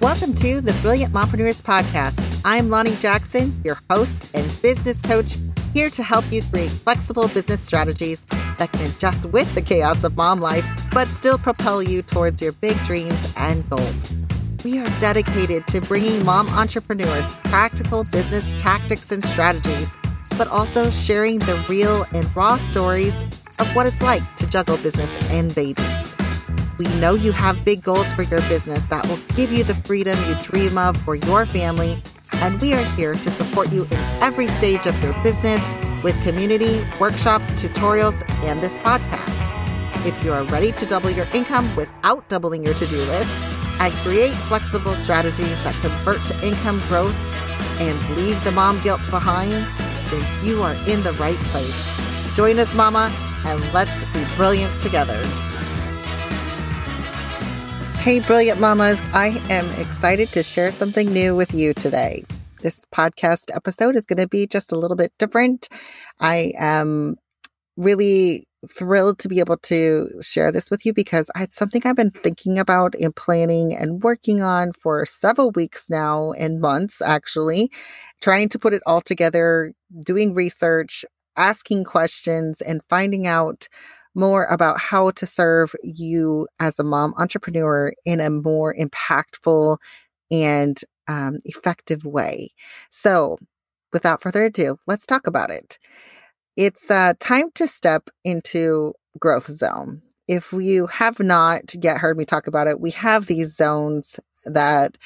Welcome to the Brilliant Mompreneurs Podcast. I'm Lani Jackson, your host and business coach, here to help you create flexible business strategies that can adjust with the chaos of mom life, but still propel you towards your big dreams and goals. We are dedicated to bringing mom entrepreneurs practical business tactics and strategies, but also sharing the real and raw stories of what it's like to juggle business and babies. We know you have big goals for your business that will give you the freedom you dream of for your family, and we are here to support you in every stage of your business with community, workshops, tutorials, and this podcast. If you are ready to double your income without doubling your to do list and create flexible strategies that convert to income growth and leave the mom guilt behind, then you are in the right place. Join us, Mama, and let's be brilliant together. Hey, brilliant mamas. I am excited to share something new with you today. This podcast episode is going to be just a little bit different. I am really thrilled to be able to share this with you because it's something I've been thinking about and planning and working on for several weeks now and months, actually, trying to put it all together, doing research, asking questions, and finding out more about how to serve you as a mom entrepreneur in a more impactful and um, effective way. So, without further ado, let's talk about it. It's uh, time to step into growth zone. If you have not yet heard me talk about it, we have these zones that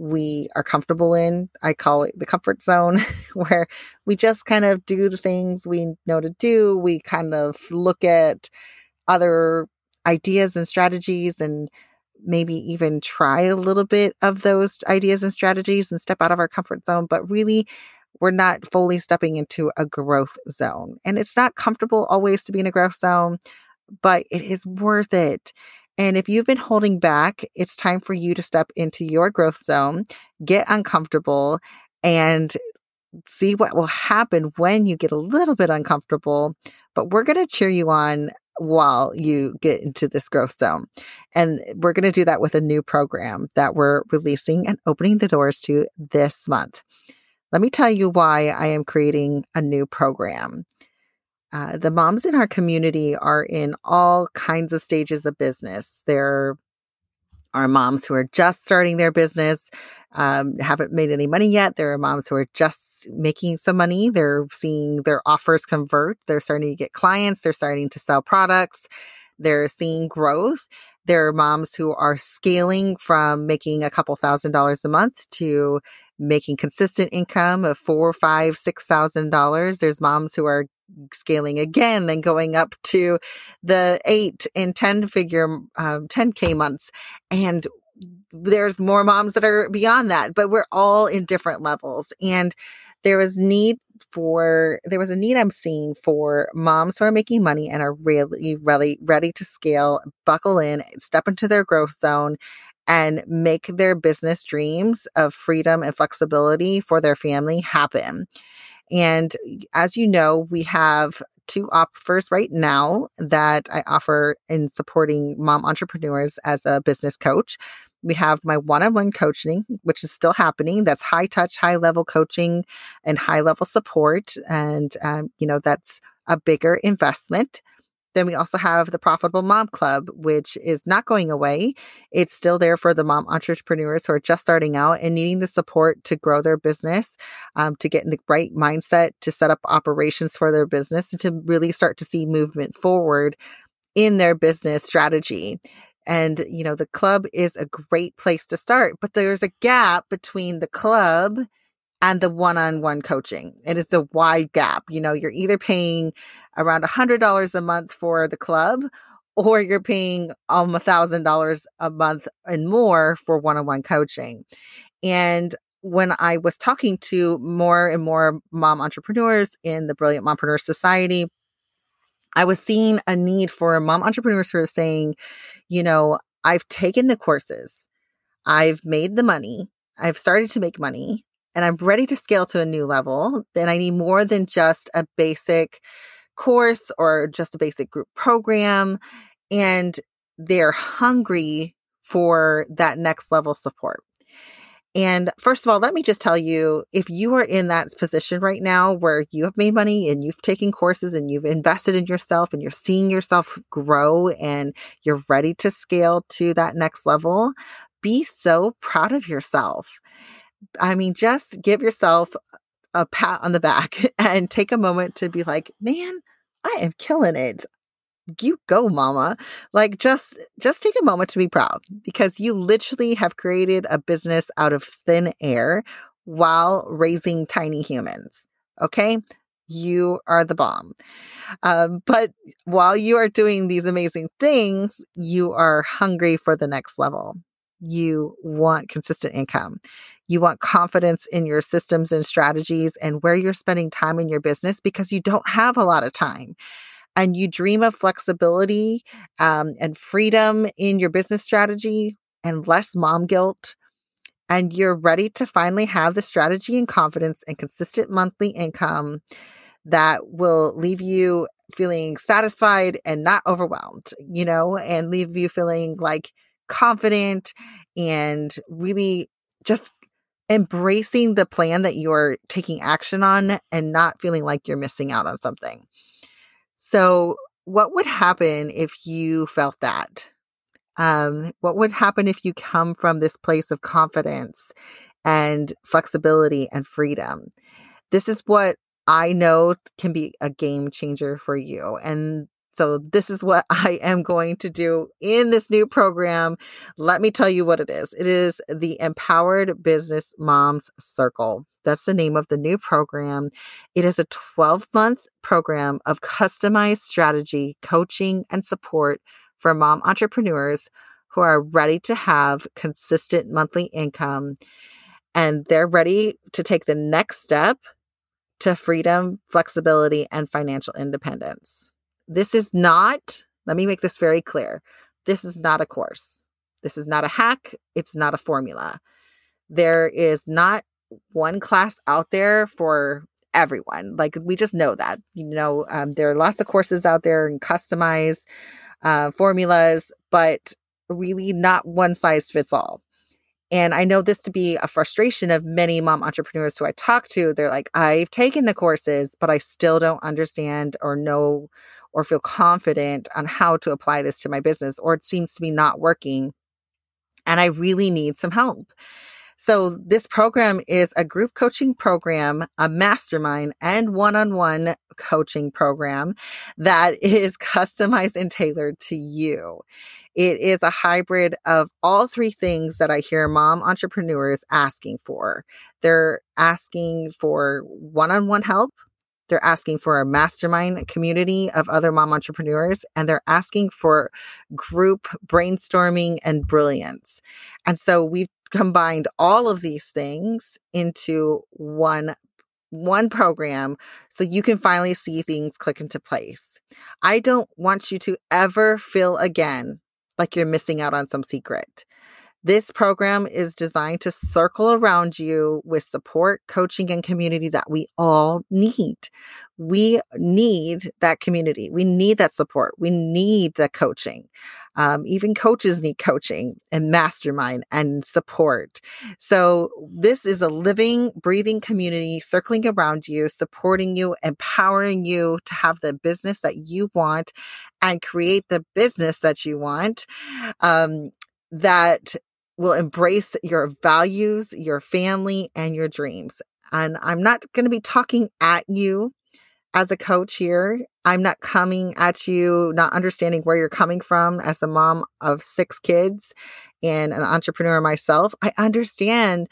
we are comfortable in. I call it the comfort zone, where we just kind of do the things we know to do. We kind of look at other ideas and strategies and maybe even try a little bit of those ideas and strategies and step out of our comfort zone. But really, we're not fully stepping into a growth zone. And it's not comfortable always to be in a growth zone, but it is worth it. And if you've been holding back, it's time for you to step into your growth zone, get uncomfortable, and see what will happen when you get a little bit uncomfortable. But we're going to cheer you on while you get into this growth zone. And we're going to do that with a new program that we're releasing and opening the doors to this month. Let me tell you why I am creating a new program. Uh, the moms in our community are in all kinds of stages of business. There are moms who are just starting their business, um, haven't made any money yet. There are moms who are just making some money. They're seeing their offers convert. They're starting to get clients. They're starting to sell products. They're seeing growth. There are moms who are scaling from making a couple thousand dollars a month to making consistent income of four, five, six thousand dollars. There's moms who are scaling again and going up to the eight and 10 figure, um, 10K months. And there's more moms that are beyond that, but we're all in different levels. And there was need for, there was a need I'm seeing for moms who are making money and are really, really ready to scale, buckle in, step into their growth zone and make their business dreams of freedom and flexibility for their family happen. And as you know, we have two offers right now that I offer in supporting mom entrepreneurs as a business coach. We have my one on one coaching, which is still happening. That's high touch, high level coaching and high level support. And, um, you know, that's a bigger investment. Then we also have the Profitable Mom Club, which is not going away. It's still there for the mom entrepreneurs who are just starting out and needing the support to grow their business, um, to get in the right mindset, to set up operations for their business, and to really start to see movement forward in their business strategy. And, you know, the club is a great place to start, but there's a gap between the club and the one-on-one coaching. And it's a wide gap. You know, you're either paying around a hundred dollars a month for the club or you're paying um a thousand dollars a month and more for one-on-one coaching. And when I was talking to more and more mom entrepreneurs in the Brilliant Mompreneur Society, I was seeing a need for mom entrepreneurs who are saying, you know, I've taken the courses, I've made the money, I've started to make money, and I'm ready to scale to a new level, then I need more than just a basic course or just a basic group program. And they're hungry for that next level support. And first of all, let me just tell you if you are in that position right now where you have made money and you've taken courses and you've invested in yourself and you're seeing yourself grow and you're ready to scale to that next level, be so proud of yourself. I mean, just give yourself a pat on the back and take a moment to be like, man, I am killing it. You go mama. Like just just take a moment to be proud because you literally have created a business out of thin air while raising tiny humans okay? You are the bomb. Um, but while you are doing these amazing things you are hungry for the next level. You want consistent income you want confidence in your systems and strategies and where you're spending time in your business because you don't have a lot of time. And you dream of flexibility um, and freedom in your business strategy and less mom guilt, and you're ready to finally have the strategy and confidence and consistent monthly income that will leave you feeling satisfied and not overwhelmed, you know, and leave you feeling like confident and really just embracing the plan that you're taking action on and not feeling like you're missing out on something. So, what would happen if you felt that? Um, what would happen if you come from this place of confidence and flexibility and freedom? This is what I know can be a game changer for you. And so, this is what I am going to do in this new program. Let me tell you what it is it is the Empowered Business Moms Circle. That's the name of the new program. It is a 12 month program of customized strategy, coaching, and support for mom entrepreneurs who are ready to have consistent monthly income and they're ready to take the next step to freedom, flexibility, and financial independence. This is not, let me make this very clear. This is not a course. This is not a hack. It's not a formula. There is not one class out there for everyone. Like we just know that. You know, um, there are lots of courses out there and customized uh, formulas, but really not one size fits all. And I know this to be a frustration of many mom entrepreneurs who I talk to. They're like, I've taken the courses, but I still don't understand or know or feel confident on how to apply this to my business, or it seems to be not working. And I really need some help. So, this program is a group coaching program, a mastermind, and one on one coaching program that is customized and tailored to you. It is a hybrid of all three things that I hear mom entrepreneurs asking for. They're asking for one on one help, they're asking for a mastermind community of other mom entrepreneurs, and they're asking for group brainstorming and brilliance. And so we've combined all of these things into one one program so you can finally see things click into place. I don't want you to ever feel again like you're missing out on some secret. This program is designed to circle around you with support, coaching, and community that we all need. We need that community. We need that support. We need the coaching. Um, even coaches need coaching and mastermind and support. So, this is a living, breathing community circling around you, supporting you, empowering you to have the business that you want and create the business that you want. Um, that will embrace your values, your family, and your dreams. And I'm not going to be talking at you as a coach here. I'm not coming at you, not understanding where you're coming from as a mom of six kids and an entrepreneur myself. I understand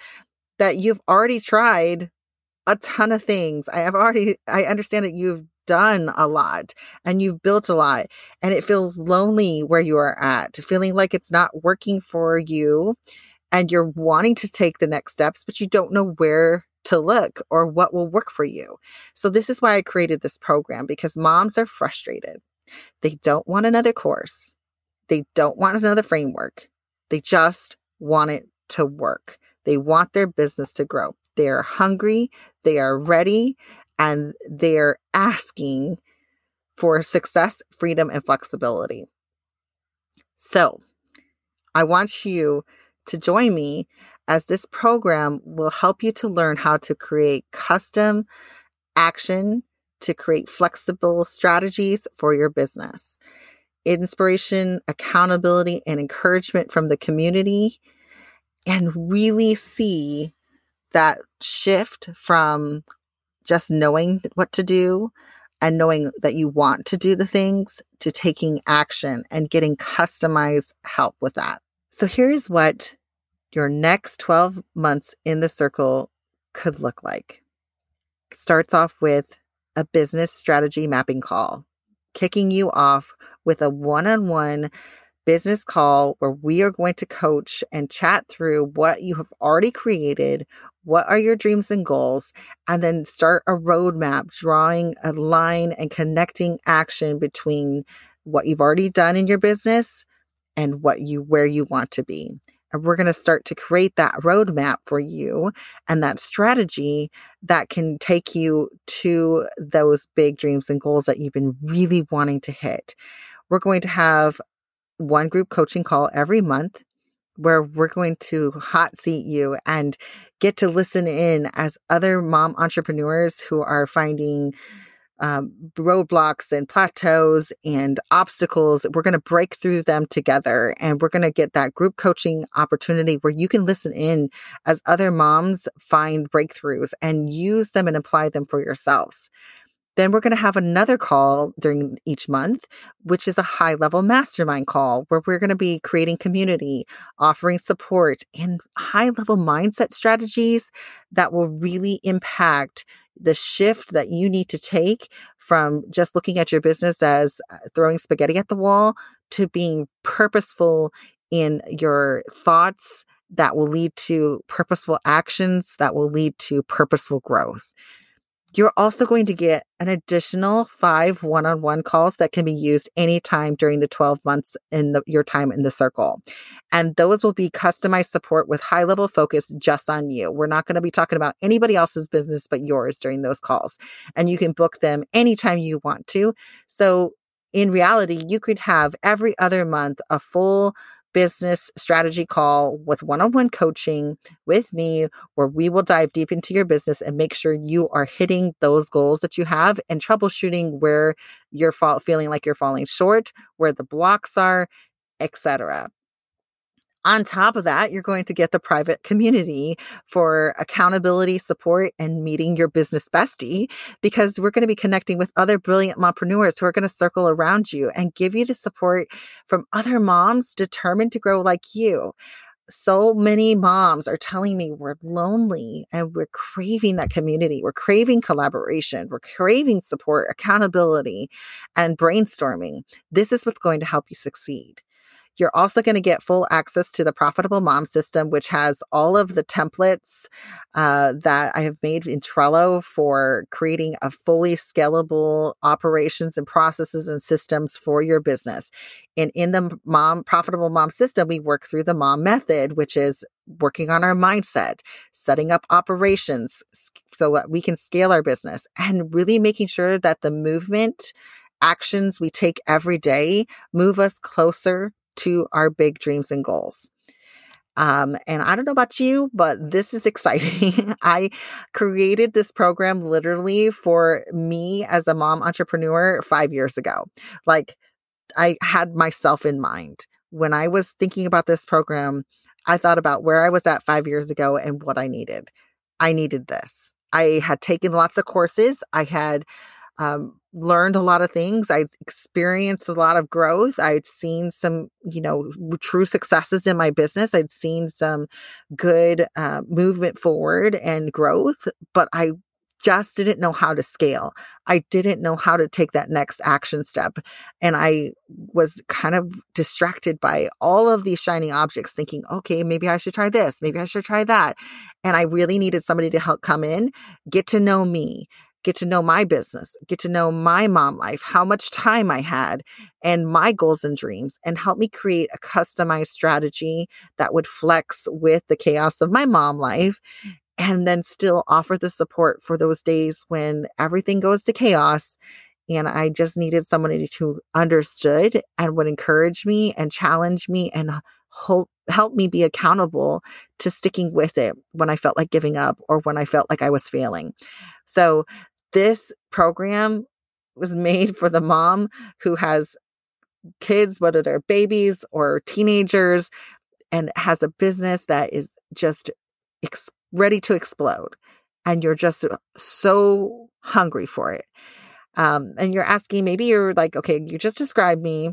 that you've already tried a ton of things. I have already, I understand that you've done a lot and you've built a lot and it feels lonely where you are at, feeling like it's not working for you and you're wanting to take the next steps, but you don't know where to look or what will work for you. So, this is why I created this program because moms are frustrated. They don't want another course, they don't want another framework. They just want it to work. They want their business to grow. They are hungry, they are ready, and they're asking for success, freedom, and flexibility. So, I want you to join me as this program will help you to learn how to create custom action to create flexible strategies for your business. Inspiration, accountability, and encouragement from the community, and really see that shift from just knowing what to do and knowing that you want to do the things to taking action and getting customized help with that. So here's what your next 12 months in the circle could look like. It starts off with a business strategy mapping call, kicking you off with a one on one business call where we are going to coach and chat through what you have already created, what are your dreams and goals, and then start a roadmap, drawing a line and connecting action between what you've already done in your business and what you where you want to be. And we're going to start to create that roadmap for you and that strategy that can take you to those big dreams and goals that you've been really wanting to hit. We're going to have one group coaching call every month where we're going to hot seat you and get to listen in as other mom entrepreneurs who are finding um, roadblocks and plateaus and obstacles. We're going to break through them together and we're going to get that group coaching opportunity where you can listen in as other moms find breakthroughs and use them and apply them for yourselves. Then we're going to have another call during each month, which is a high level mastermind call where we're going to be creating community, offering support, and high level mindset strategies that will really impact the shift that you need to take from just looking at your business as uh, throwing spaghetti at the wall to being purposeful in your thoughts that will lead to purposeful actions that will lead to purposeful growth. You're also going to get an additional five one on one calls that can be used anytime during the 12 months in the, your time in the circle. And those will be customized support with high level focus just on you. We're not going to be talking about anybody else's business but yours during those calls. And you can book them anytime you want to. So in reality, you could have every other month a full business strategy call with one on one coaching with me, where we will dive deep into your business and make sure you are hitting those goals that you have and troubleshooting where you're fa- feeling like you're falling short, where the blocks are, etc. On top of that, you're going to get the private community for accountability, support, and meeting your business bestie because we're going to be connecting with other brilliant mompreneurs who are going to circle around you and give you the support from other moms determined to grow like you so many moms are telling me we're lonely and we're craving that community. We're craving collaboration. We're craving support, accountability, and brainstorming. This is what's going to help you succeed. You're also going to get full access to the Profitable Mom system, which has all of the templates uh, that I have made in Trello for creating a fully scalable operations and processes and systems for your business. And in the mom profitable mom system, we work through the mom method, which is working on our mindset, setting up operations so that we can scale our business and really making sure that the movement actions we take every day move us closer to our big dreams and goals. Um, and I don't know about you, but this is exciting. I created this program literally for me as a mom entrepreneur five years ago. Like, I had myself in mind. When I was thinking about this program, I thought about where I was at five years ago and what I needed. I needed this. I had taken lots of courses. I had um, learned a lot of things. I've experienced a lot of growth. I'd seen some, you know, true successes in my business. I'd seen some good uh, movement forward and growth, but I just didn't know how to scale. I didn't know how to take that next action step. And I was kind of distracted by all of these shiny objects, thinking, okay, maybe I should try this, maybe I should try that. And I really needed somebody to help come in, get to know me, get to know my business, get to know my mom life, how much time I had, and my goals and dreams, and help me create a customized strategy that would flex with the chaos of my mom life. And then still offer the support for those days when everything goes to chaos. And I just needed somebody who understood and would encourage me and challenge me and help help me be accountable to sticking with it when I felt like giving up or when I felt like I was failing. So this program was made for the mom who has kids, whether they're babies or teenagers, and has a business that is just ex- ready to explode. And you're just so hungry for it. Um, and you're asking, maybe you're like, okay, you just described me,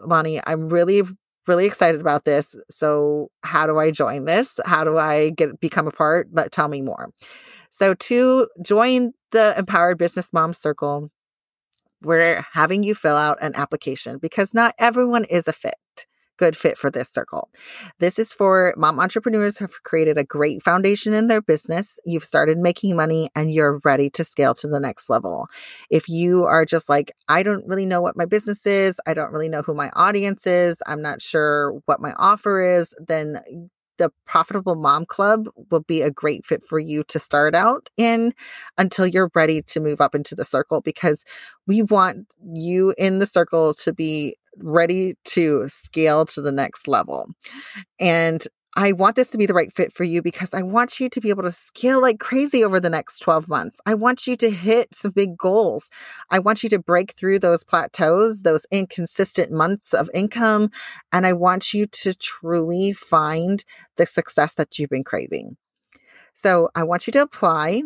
Lani. I'm really, really excited about this. So how do I join this? How do I get become a part? But tell me more. So to join the Empowered Business Mom Circle, we're having you fill out an application because not everyone is a fit good fit for this circle. This is for mom entrepreneurs who have created a great foundation in their business. You've started making money and you're ready to scale to the next level. If you are just like, I don't really know what my business is, I don't really know who my audience is, I'm not sure what my offer is, then the Profitable Mom Club will be a great fit for you to start out in until you're ready to move up into the circle because we want you in the circle to be ready to scale to the next level. And I want this to be the right fit for you because I want you to be able to scale like crazy over the next 12 months. I want you to hit some big goals. I want you to break through those plateaus, those inconsistent months of income. And I want you to truly find the success that you've been craving. So I want you to apply.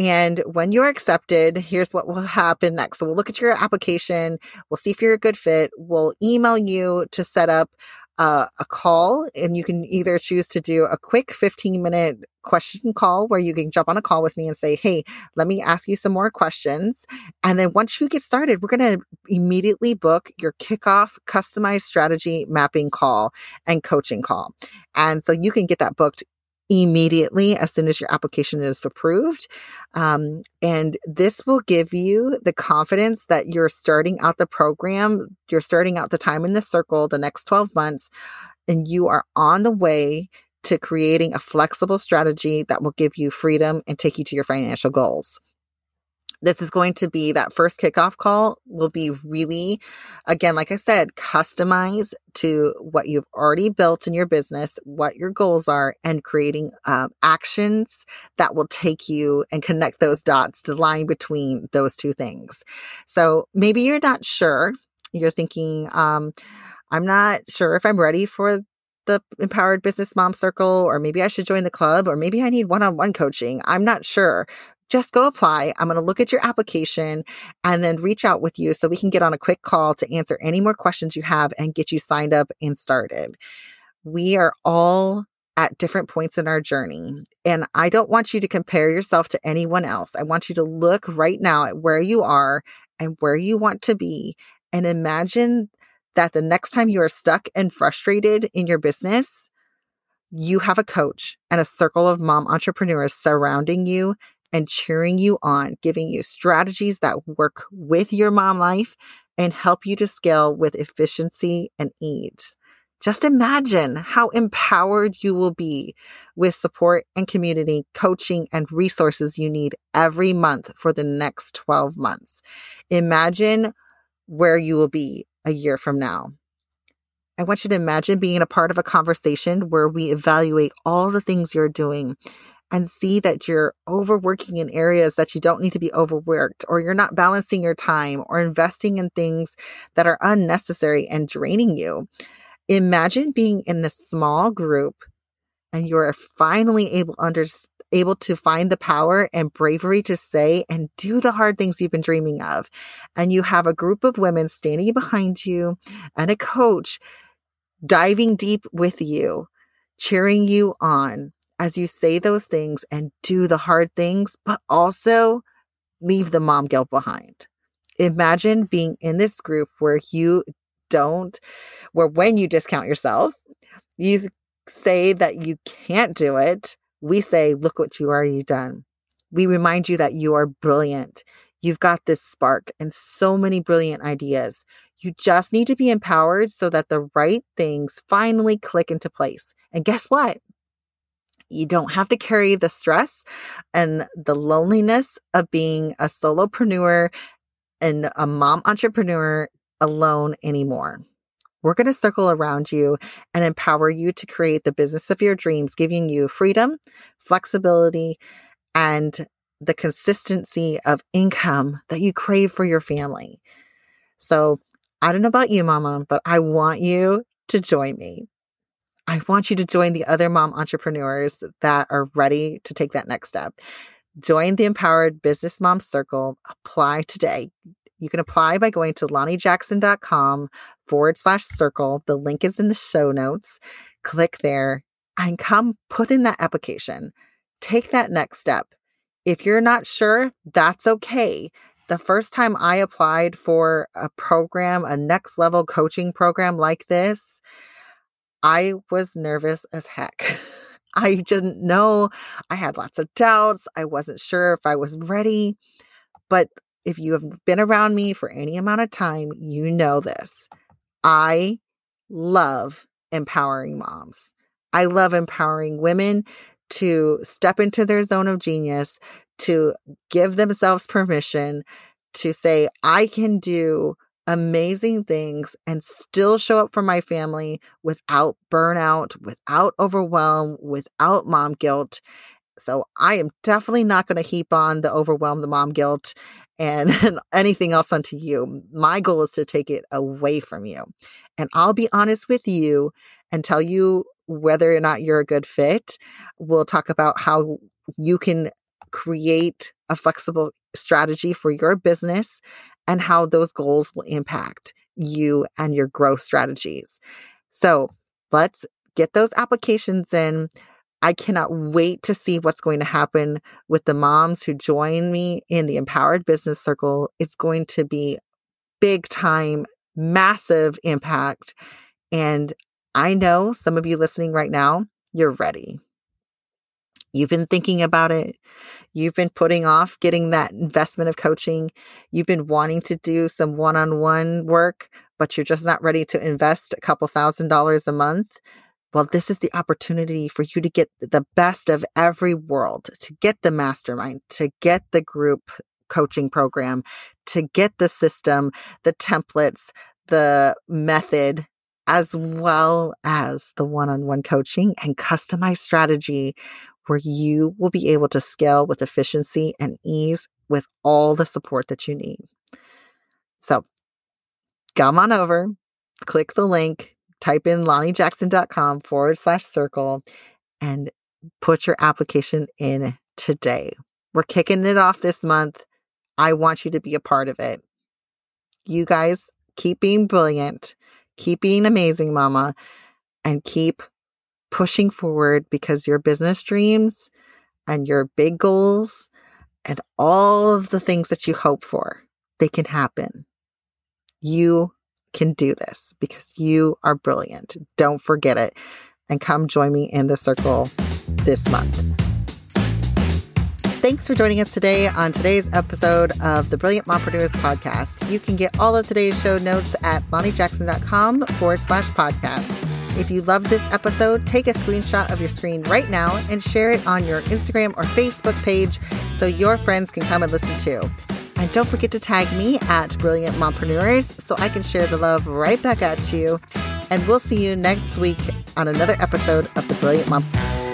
And when you're accepted, here's what will happen next. So we'll look at your application. We'll see if you're a good fit. We'll email you to set up uh, a call and you can either choose to do a quick 15 minute question call where you can jump on a call with me and say, Hey, let me ask you some more questions. And then once you get started, we're going to immediately book your kickoff customized strategy mapping call and coaching call. And so you can get that booked immediately as soon as your application is approved. Um, and this will give you the confidence that you're starting out the program, you're starting out the time in the circle the next 12 months, and you are on the way to creating a flexible strategy that will give you freedom and take you to your financial goals this is going to be that first kickoff call will be really, again, like I said, customized to what you've already built in your business, what your goals are, and creating um, actions that will take you and connect those dots, the line between those two things. So maybe you're not sure. You're thinking, um, I'm not sure if I'm ready for the empowered business mom circle or maybe I should join the club or maybe I need one-on-one coaching. I'm not sure just go apply. I'm going to look at your application and then reach out with you so we can get on a quick call to answer any more questions you have and get you signed up and started. We are all at different points in our journey. And I don't want you to compare yourself to anyone else. I want you to look right now at where you are and where you want to be and imagine that the next time you are stuck and frustrated in your business, you have a coach and a circle of mom entrepreneurs surrounding you and cheering you on, giving you strategies that work with your mom life and help you to scale with efficiency and ease. Just imagine how empowered you will be with support and community, coaching, and resources you need every month for the next 12 months. Imagine where you will be a year from now. I want you to imagine being a part of a conversation where we evaluate all the things you're doing and see that you're overworking in areas that you don't need to be overworked, or you're not balancing your time or investing in things that are unnecessary and draining you. Imagine being in this small group and you're finally able under, able to find the power and bravery to say and do the hard things you've been dreaming of. And you have a group of women standing behind you and a coach diving deep with you, cheering you on as you say those things and do the hard things, but also leave the mom guilt behind. Imagine being in this group where you don't, where when you discount yourself, you say that you can't do it. We say, look what you already done. We remind you that you are brilliant. You've got this spark and so many brilliant ideas. You just need to be empowered so that the right things finally click into place. And guess what? You don't have to carry the stress and the loneliness of being a solopreneur and a mom entrepreneur alone anymore. We're going to circle around you and empower you to create the business of your dreams, giving you freedom, flexibility, and the consistency of income that you crave for your family. So, I don't know about you, mama, but I want you to join me. I want you to join the other mom entrepreneurs that are ready to take that next step. Join the Empowered Business Mom Circle. Apply today. You can apply by going to lanijackson.com forward slash circle. The link is in the show notes. Click there and come put in that application. Take that next step. If you're not sure, that's okay. The first time I applied for a program, a next level coaching program like this, I was nervous as heck. I didn't know. I had lots of doubts. I wasn't sure if I was ready. But if you have been around me for any amount of time, you know this. I love empowering moms. I love empowering women to step into their zone of genius, to give themselves permission to say, I can do amazing things and still show up for my family without burnout, without overwhelm, without mom guilt. So I am definitely not going to heap on the overwhelm, the mom guilt, and, and anything else onto you. My goal is to take it away from you. And I'll be honest with you and tell you whether or not you're a good fit. We'll talk about how you can create a flexible strategy for your business and how those goals will impact you and your growth strategies. So let's get those applications in. I cannot wait to see what's going to happen with the moms who join me in the Empowered Business Circle. It's going to be big time, massive impact. And I know some of you listening right now, you're ready. You've been thinking about it. You've been putting off getting that investment of coaching. You've been wanting to do some one on one work, but you're just not ready to invest a couple thousand dollars a month. Well, this is the opportunity for you to get the best of every world, to get the mastermind, to get the group coaching program, to get the system, the templates, the method, as well as the one on one coaching and customized strategy where you will be able to scale with efficiency and ease with all the support that you need. So come on over, click the link, type in lanijackson.com forward slash circle, and put your application in today. We're kicking it off this month. I want you to be a part of it. You guys keep being brilliant, keep being amazing, mama, and keep pushing forward because your business dreams and your big goals and all of the things that you hope for, they can happen. You can do this because you are brilliant. Don't forget it. And come join me in the circle this month. Thanks for joining us today on today's episode of the Brilliant Mompreneurs podcast. You can get all of today's show notes at lanijackson.com forward slash podcast. If you love this episode, take a screenshot of your screen right now and share it on your Instagram or Facebook page so your friends can come and listen too. And don't forget to tag me at Brilliant Mompreneurs so I can share the love right back at you. And we'll see you next week on another episode of the Brilliant Mom.